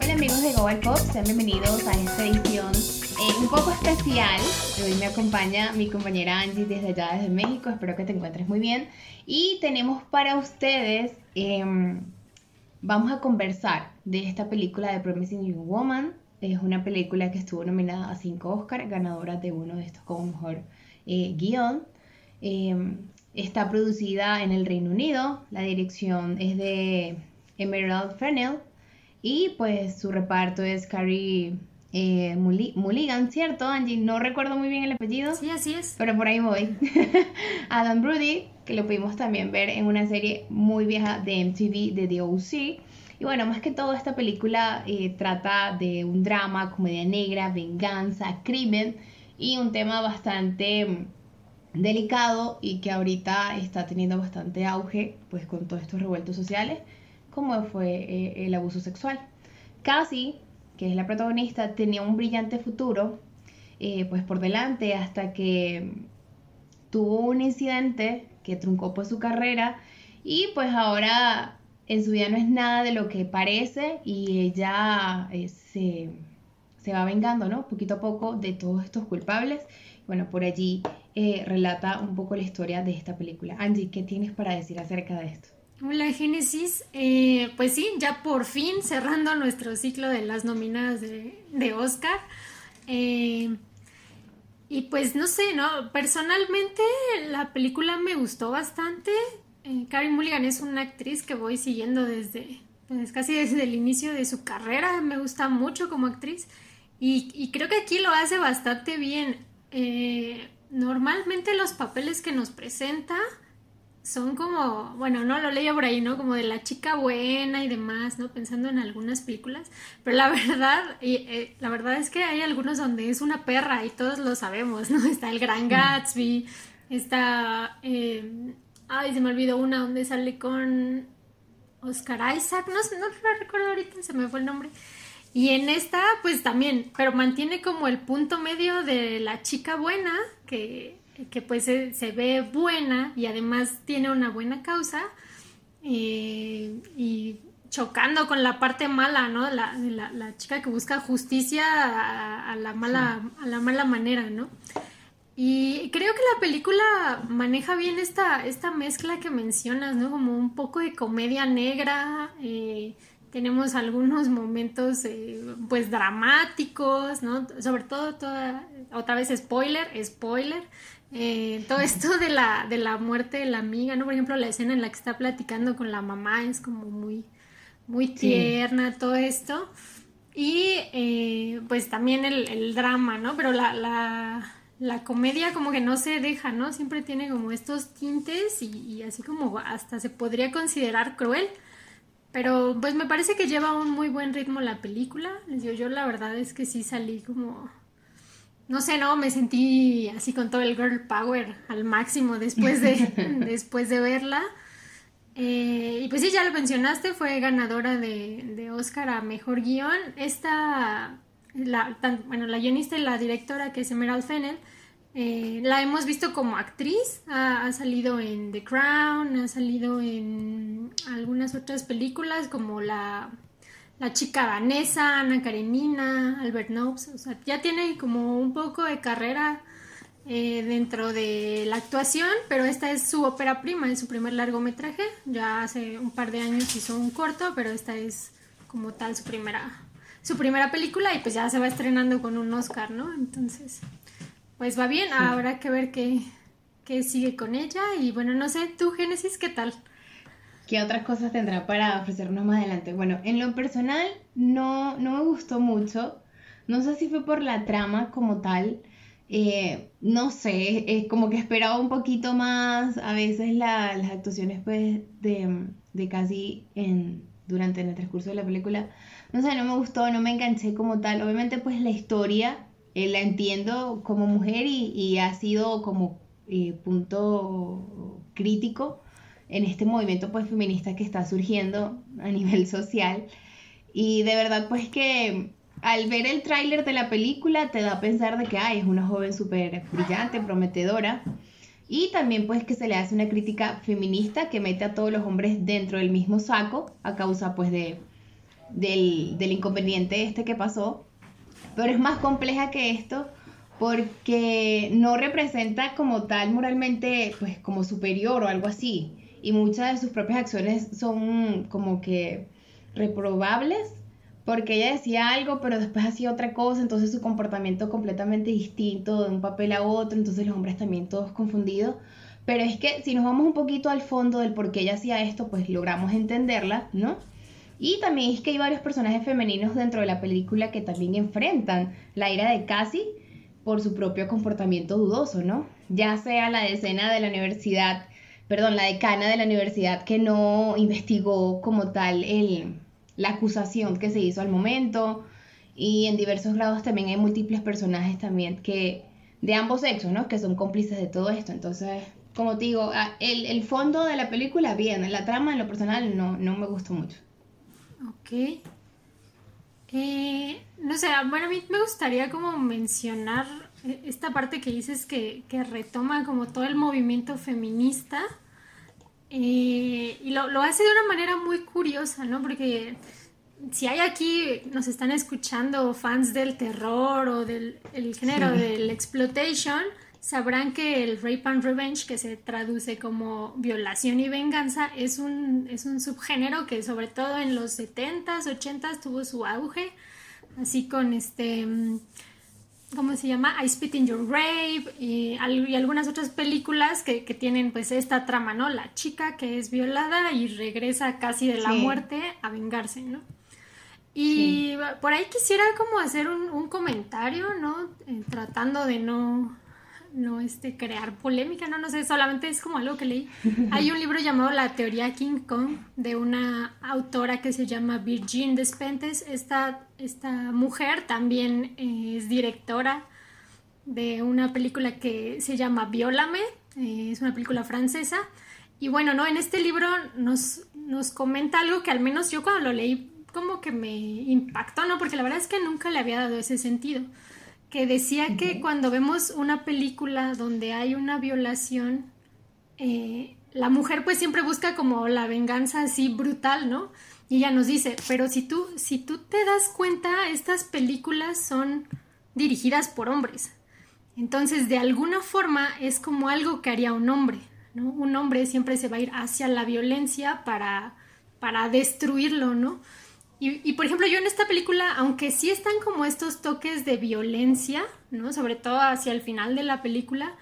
Hola amigos de Global Pop, sean bienvenidos a esta edición eh, un poco especial. Hoy me acompaña mi compañera Angie desde allá, desde México. Espero que te encuentres muy bien. Y tenemos para ustedes, em, vamos a conversar de esta película de Promising Young Woman. Es una película que estuvo nominada a 5 Oscars, ganadora de uno de estos como mejor eh, guion. Está producida en el Reino Unido. La dirección es de Emerald Fennell. Y pues su reparto es Carrie eh, Mulligan, ¿cierto, Angie? No recuerdo muy bien el apellido. Sí, así es. Pero por ahí voy. Adam Brody, que lo pudimos también ver en una serie muy vieja de MTV de The OC. Y bueno, más que todo esta película eh, trata de un drama, comedia negra, venganza, crimen y un tema bastante mm, delicado y que ahorita está teniendo bastante auge pues con todos estos revueltos sociales como fue eh, el abuso sexual. Cassie, que es la protagonista, tenía un brillante futuro eh, pues por delante hasta que tuvo un incidente que truncó pues su carrera y pues ahora en su vida no es nada de lo que parece y ella eh, se, se, va vengando, ¿no? Poquito a poco de todos estos culpables. Bueno, por allí relata un poco la historia de esta película. Angie, ¿qué tienes para decir acerca de esto? Hola Génesis, eh, pues sí, ya por fin cerrando nuestro ciclo de las nominadas de, Oscar. Eh, y pues no sé, ¿no? Personalmente la película me gustó bastante. Eh, Mulligan es una actriz que voy siguiendo desde, pues casi desde el inicio de su carrera. Me gusta mucho como actriz. Y, y creo que aquí lo hace bastante bien. Eh, normalmente los papeles que nos presenta son como, bueno, no lo leía por ahí, ¿no? Como de la chica buena y demás, ¿no? Pensando en algunas películas, pero la verdad, y, eh, la verdad es que hay algunos donde es una perra y todos lo sabemos, ¿no? Está el Gran Gatsby, está, eh, ay, se me olvidó una donde sale con Oscar Isaac, no no lo recuerdo ahorita, se me fue el nombre. Y en esta, pues también, pero mantiene como el punto medio de la chica buena, que que pues se, ve buena y además tiene una buena causa eh, y chocando con la parte mala, ¿no? La, la, chica que busca justicia a, la mala, a la mala manera, ¿no? Y creo que la película maneja bien esta, esta mezcla que mencionas, ¿no? Como un poco de comedia negra, eh, tenemos algunos momentos eh, pues dramáticos, ¿no? Sobre todo toda, otra vez spoiler, spoiler, eh, todo esto de la, de la muerte de la amiga, ¿no? Por ejemplo, la escena en la que está platicando con la mamá es como muy, muy tierna, todo esto. Y eh, pues también el, drama, ¿no? Pero la, la, la, comedia como que no se deja, ¿no? Siempre tiene como estos tintes y, así como hasta se podría considerar cruel. Pero pues me parece que lleva un muy buen ritmo la película. Les digo, yo la verdad es que sí salí como no sé, no, me sentí así con todo el girl power al máximo después de, después de verla. Eh, y pues sí, ya lo mencionaste, fue ganadora de, de Oscar a Mejor Guión. Esta, la, bueno, la guionista y la directora que es Emerald Fennell, eh, la hemos visto como actriz, ha, salido en The Crown, ha salido en algunas otras películas como la la chica Vanessa, Ana Karenina, Albert sea, ya tiene como un poco de carrera eh, dentro de la actuación, pero esta es su ópera prima, es su primer largometraje, ya hace un par de años hizo un corto, pero esta es como tal su primera, su primera película y pues ya se va estrenando con un Oscar, ¿no? Entonces, pues va bien, habrá que ver qué, qué sigue con ella y bueno, no sé, tú Génesis, ¿qué tal? ¿Qué otras cosas tendrá para ofrecernos más adelante? Bueno, en lo personal no, no me gustó mucho. No sé si fue por la trama como tal. Eh, no sé, es como que esperaba un poquito más. A veces las actuaciones pues de, de casi en, durante el transcurso de la película. No sé, no me gustó, no me enganché como tal. Obviamente pues la historia eh, la entiendo como mujer y, y ha sido como eh, punto crítico en este movimiento pues feminista que está surgiendo a nivel social. Y de verdad pues que al ver el tráiler de la película te da a pensar de que ay, es una joven súper brillante, prometedora. Y también pues que se le hace una crítica feminista que mete a todos los hombres dentro del mismo saco a causa pues de, del, del inconveniente este que pasó. Pero es más compleja que esto porque no representa como tal moralmente pues como superior o algo así. Y muchas de sus propias acciones son como que reprobables porque ella decía algo pero después hacía otra cosa, entonces su comportamiento completamente distinto de un papel a otro, entonces los hombres también todos confundidos. Pero es que si nos vamos un poquito al fondo del por qué ella hacía esto, pues logramos entenderla, ¿no? Y también es que hay varios personajes femeninos dentro de la película que también enfrentan la ira de Cassie por su propio comportamiento dudoso, ¿no? Ya sea la decena de la universidad, perdón, la decana de la universidad que no investigó como tal el, la acusación que se hizo al momento, y en diversos grados también hay múltiples personajes también que de ambos sexos, ¿no? Que son cómplices de todo esto. Entonces, como te digo, el, el fondo de la película, bien, la trama en lo personal no, no me gustó mucho. Ok. Eh, no sé, bueno, a mí me gustaría como mencionar eh, esta parte que dices que, retoma como todo el movimiento feminista eh, y lo, hace de una manera muy curiosa, ¿no? Porque si hay aquí, nos están escuchando fans del terror o del género del exploitation, sabrán que el rape and revenge, que se traduce como violación y venganza, es un, es un subgénero que sobre todo en los 70s, 80s tuvo su auge, así con este, ¿cómo se llama? I Spit in Your Rape y, algunas otras películas que, tienen pues esta trama, ¿no? La chica que es violada y regresa casi de la muerte a vengarse, ¿no? Y por ahí quisiera como hacer un, comentario, ¿no? Eh, tratando de no no este, crear polémica, no, no sé, solamente es como algo que leí. Hay un libro llamado La teoría King Kong de una autora que se llama Virgin Despentes. Esta, esta mujer también eh, es directora de una película que se llama Viólame, eh, es una película francesa. Y bueno, ¿no? En este libro nos, nos comenta algo que al menos yo cuando lo leí como que me impactó, ¿no? Porque la verdad es que nunca le había dado ese sentido que decía que cuando vemos una película donde hay una violación, eh, la mujer pues siempre busca como la venganza así brutal, ¿no? Y ella nos dice, pero si tú, si tú te das cuenta, estas películas son dirigidas por hombres. Entonces, de alguna forma es como algo que haría un hombre, ¿no? Un hombre siempre se va a ir hacia la violencia para, para destruirlo, ¿no? Y, por ejemplo, yo en esta película, aunque sí están como estos toques de violencia, ¿no? Sobre todo hacia el final de la película,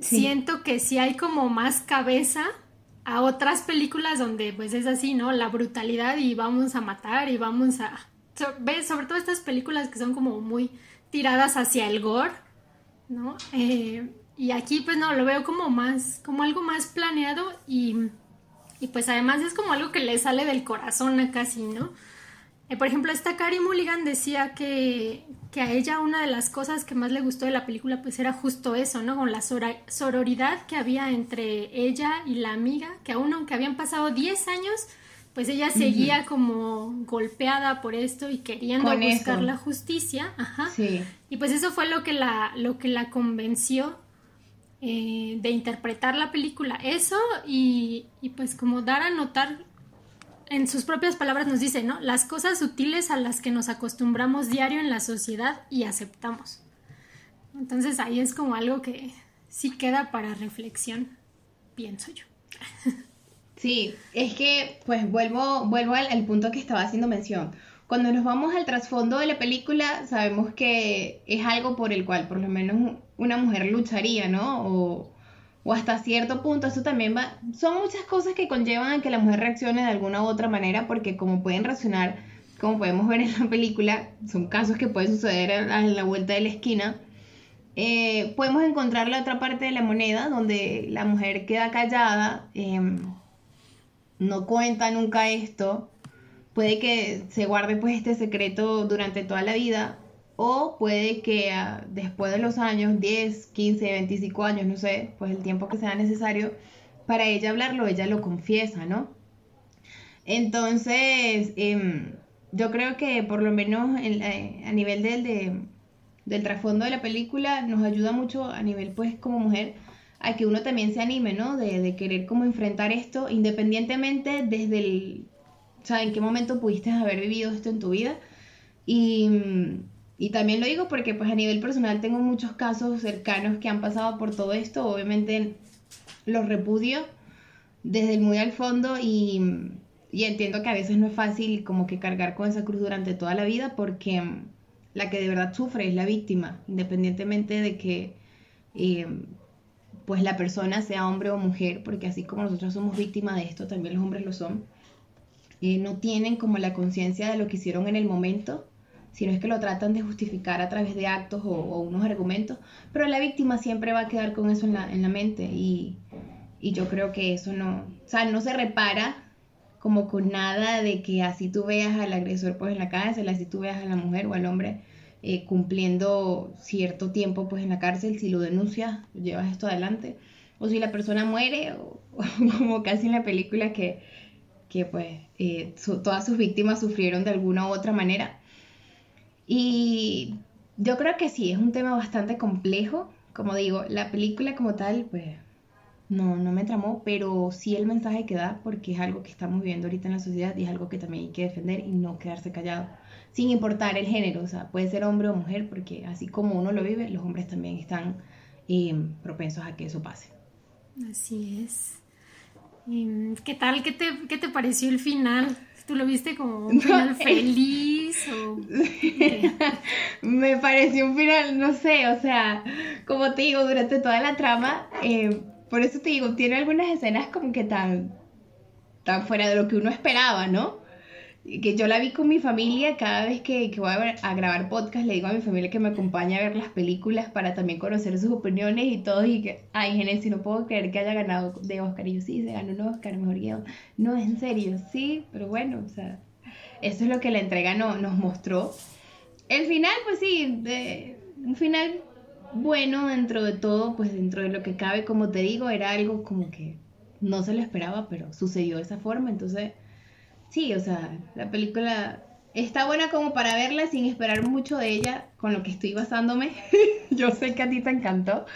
siento que sí hay como más cabeza a otras películas donde pues es así, ¿no? La brutalidad y vamos a matar y vamos a... ¿Ves? Sobre todo estas películas que son como muy tiradas hacia el gore, ¿no? Eh, y aquí pues no, lo veo como más, como algo más planeado y y pues además es como algo que le sale del corazón a casi, ¿no? Eh, por ejemplo, esta Carrie Mulligan decía que, que, a ella una de las cosas que más le gustó de la película pues era justo eso, ¿no? Con la sororidad que había entre ella y la amiga, que aún aunque habían pasado 10 años, pues ella seguía como golpeada por esto y queriendo buscar la justicia. Ajá. Sí. Y pues eso fue lo que la, lo que la convenció eh, de interpretar la película. Eso y, pues como dar a notar, en sus propias palabras nos dice, ¿no? Las cosas sutiles a las que nos acostumbramos diario en la sociedad y aceptamos. Entonces ahí es como algo que sí queda para reflexión, pienso yo. Sí, es que pues vuelvo, vuelvo al, al punto que estaba haciendo mención cuando nos vamos al trasfondo de la película, sabemos que es algo por el cual por lo menos una mujer lucharía, ¿no? O, hasta cierto punto, eso también va... Son muchas cosas que conllevan a que la mujer reaccione de alguna u otra manera, porque como pueden reaccionar, como podemos ver en la película, son casos que pueden suceder a la vuelta de la esquina. Eh, podemos encontrar la otra parte de la moneda, donde la mujer queda callada, em, no cuenta nunca esto, puede que se guarde pues este secreto durante toda la vida o puede que ah, después de los años, 10, 15, 25 años, no sé, pues el tiempo que sea necesario para ella hablarlo, ella lo confiesa, ¿no? Entonces, em, yo creo que por lo menos eh, a nivel del, del trasfondo de la película nos ayuda mucho a nivel pues como mujer a que uno también se anime, ¿no? De, de querer como enfrentar esto, independientemente desde el, o sea, en qué momento pudiste haber vivido esto en tu vida. Y, y también lo digo porque pues a nivel personal tengo muchos casos cercanos que han pasado por todo esto, obviamente los repudio desde muy al fondo y, y entiendo que a veces no es fácil como que cargar con esa cruz durante toda la vida porque la que de verdad sufre es la víctima, independientemente de que eh, pues la persona sea hombre o mujer, porque así como nosotros somos víctimas de esto, también los hombres lo son, eh, no tienen como la conciencia de lo que hicieron en el momento, sino es que lo tratan de justificar a través de actos o, unos argumentos, pero la víctima siempre va a quedar con eso en la, en la mente y, y yo creo que eso no, o sea, no se repara como con nada de que así tú veas al agresor pues en la cárcel, así tú veas a la mujer o al hombre eh, cumpliendo cierto tiempo pues en la cárcel, si lo denuncias, llevas esto adelante, o si la persona muere, o, como casi en la película que, que pues eh, todas sus víctimas sufrieron de alguna u otra manera. Y yo creo que sí, es un tema bastante complejo, como digo, la película como tal, pues no, no me tramó, pero sí el mensaje que da, porque es algo que estamos viviendo ahorita en la sociedad y es algo que también hay que defender y no quedarse callado sin importar el género, o sea, puede ser hombre o mujer, porque así como uno lo vive, los hombres también están eh, propensos a que eso pase. Así es. ¿Qué tal? ¿Qué te, qué te pareció el final? ¿Tú lo viste como un final feliz? O... Me pareció un final, no sé, o sea, como te digo, durante toda la trama, eh, por eso te digo, tiene algunas escenas como que tan, tan fuera de lo que uno esperaba, ¿no? Que yo la vi con mi familia, cada vez que, que voy a, grabar podcast le digo a mi familia que me acompañe a ver las películas para también conocer sus opiniones y todo, y que, ay, Genesis, no puedo creer que haya ganado de Oscar, y yo sí, se ganó un Oscar, mejor guion, no, en serio, sí, pero bueno, o sea, eso es lo que la entrega no, nos mostró. El final, pues sí, de, un final bueno dentro de todo, pues dentro de lo que cabe, como te digo, era algo como que no se lo esperaba, pero sucedió de esa forma, entonces sí, o sea, la película está buena como para verla sin esperar mucho de ella, con lo que estoy basándome. yo sé que a ti te encantó,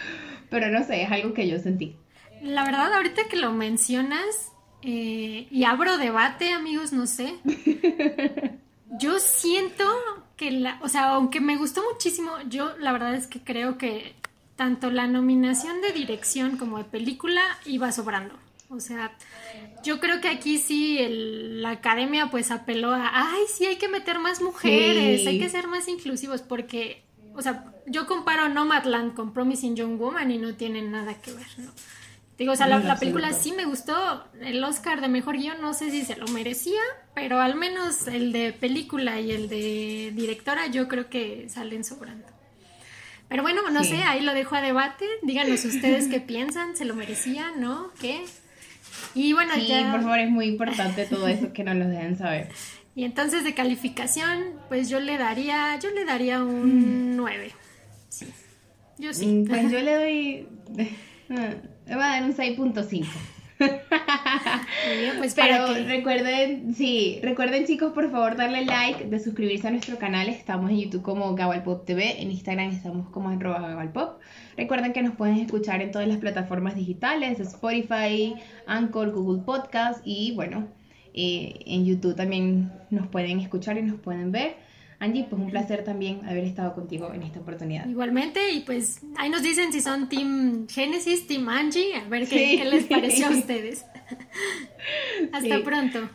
pero no sé, es algo que yo sentí. La verdad, ahorita que lo mencionas, eh, y abro debate, amigos, no sé. yo siento que la, o sea, aunque me gustó muchísimo, yo la verdad es que creo que tanto la nominación de dirección como de película iba sobrando. O sea, yo creo que aquí sí la academia pues apeló a, ay, sí, hay que meter más mujeres, hay que ser más inclusivos, porque, o sea, yo comparo Nomadland con Promising Young Woman y no tienen nada que ver, ¿no? Digo, o sea, la, película sí me gustó, el Oscar de Mejor Guión no sé si se lo merecía, pero al menos el de película y el de directora yo creo que salen sobrando. Pero bueno, no sé, ahí lo dejo a debate. Díganos ustedes qué piensan, ¿se lo merecía, no? ¿Qué? Y bueno, sí, por favor, es muy importante todo eso que nos lo dejen saber. Y entonces de calificación, pues yo le daría, yo le daría un 9. Mm. Sí. Yo sí. Mm, pues yo le doy, le voy a dar un 6.5. pues Pero recuerden, sí, recuerden chicos, por favor darle like, de suscribirse a nuestro canal. Estamos en YouTube como Gawalpop TV, en Instagram estamos como arroba Gawalpop. Recuerden que nos pueden escuchar en todas las plataformas digitales, Spotify, Anchor, Google Podcast y bueno, eh, en YouTube también nos pueden escuchar y nos pueden ver. Angie, pues un placer también haber estado contigo en esta oportunidad. Igualmente, y pues ahí nos dicen si son Team Genesis, Team Angie, a ver qué, les pareció a ustedes. Hasta pronto.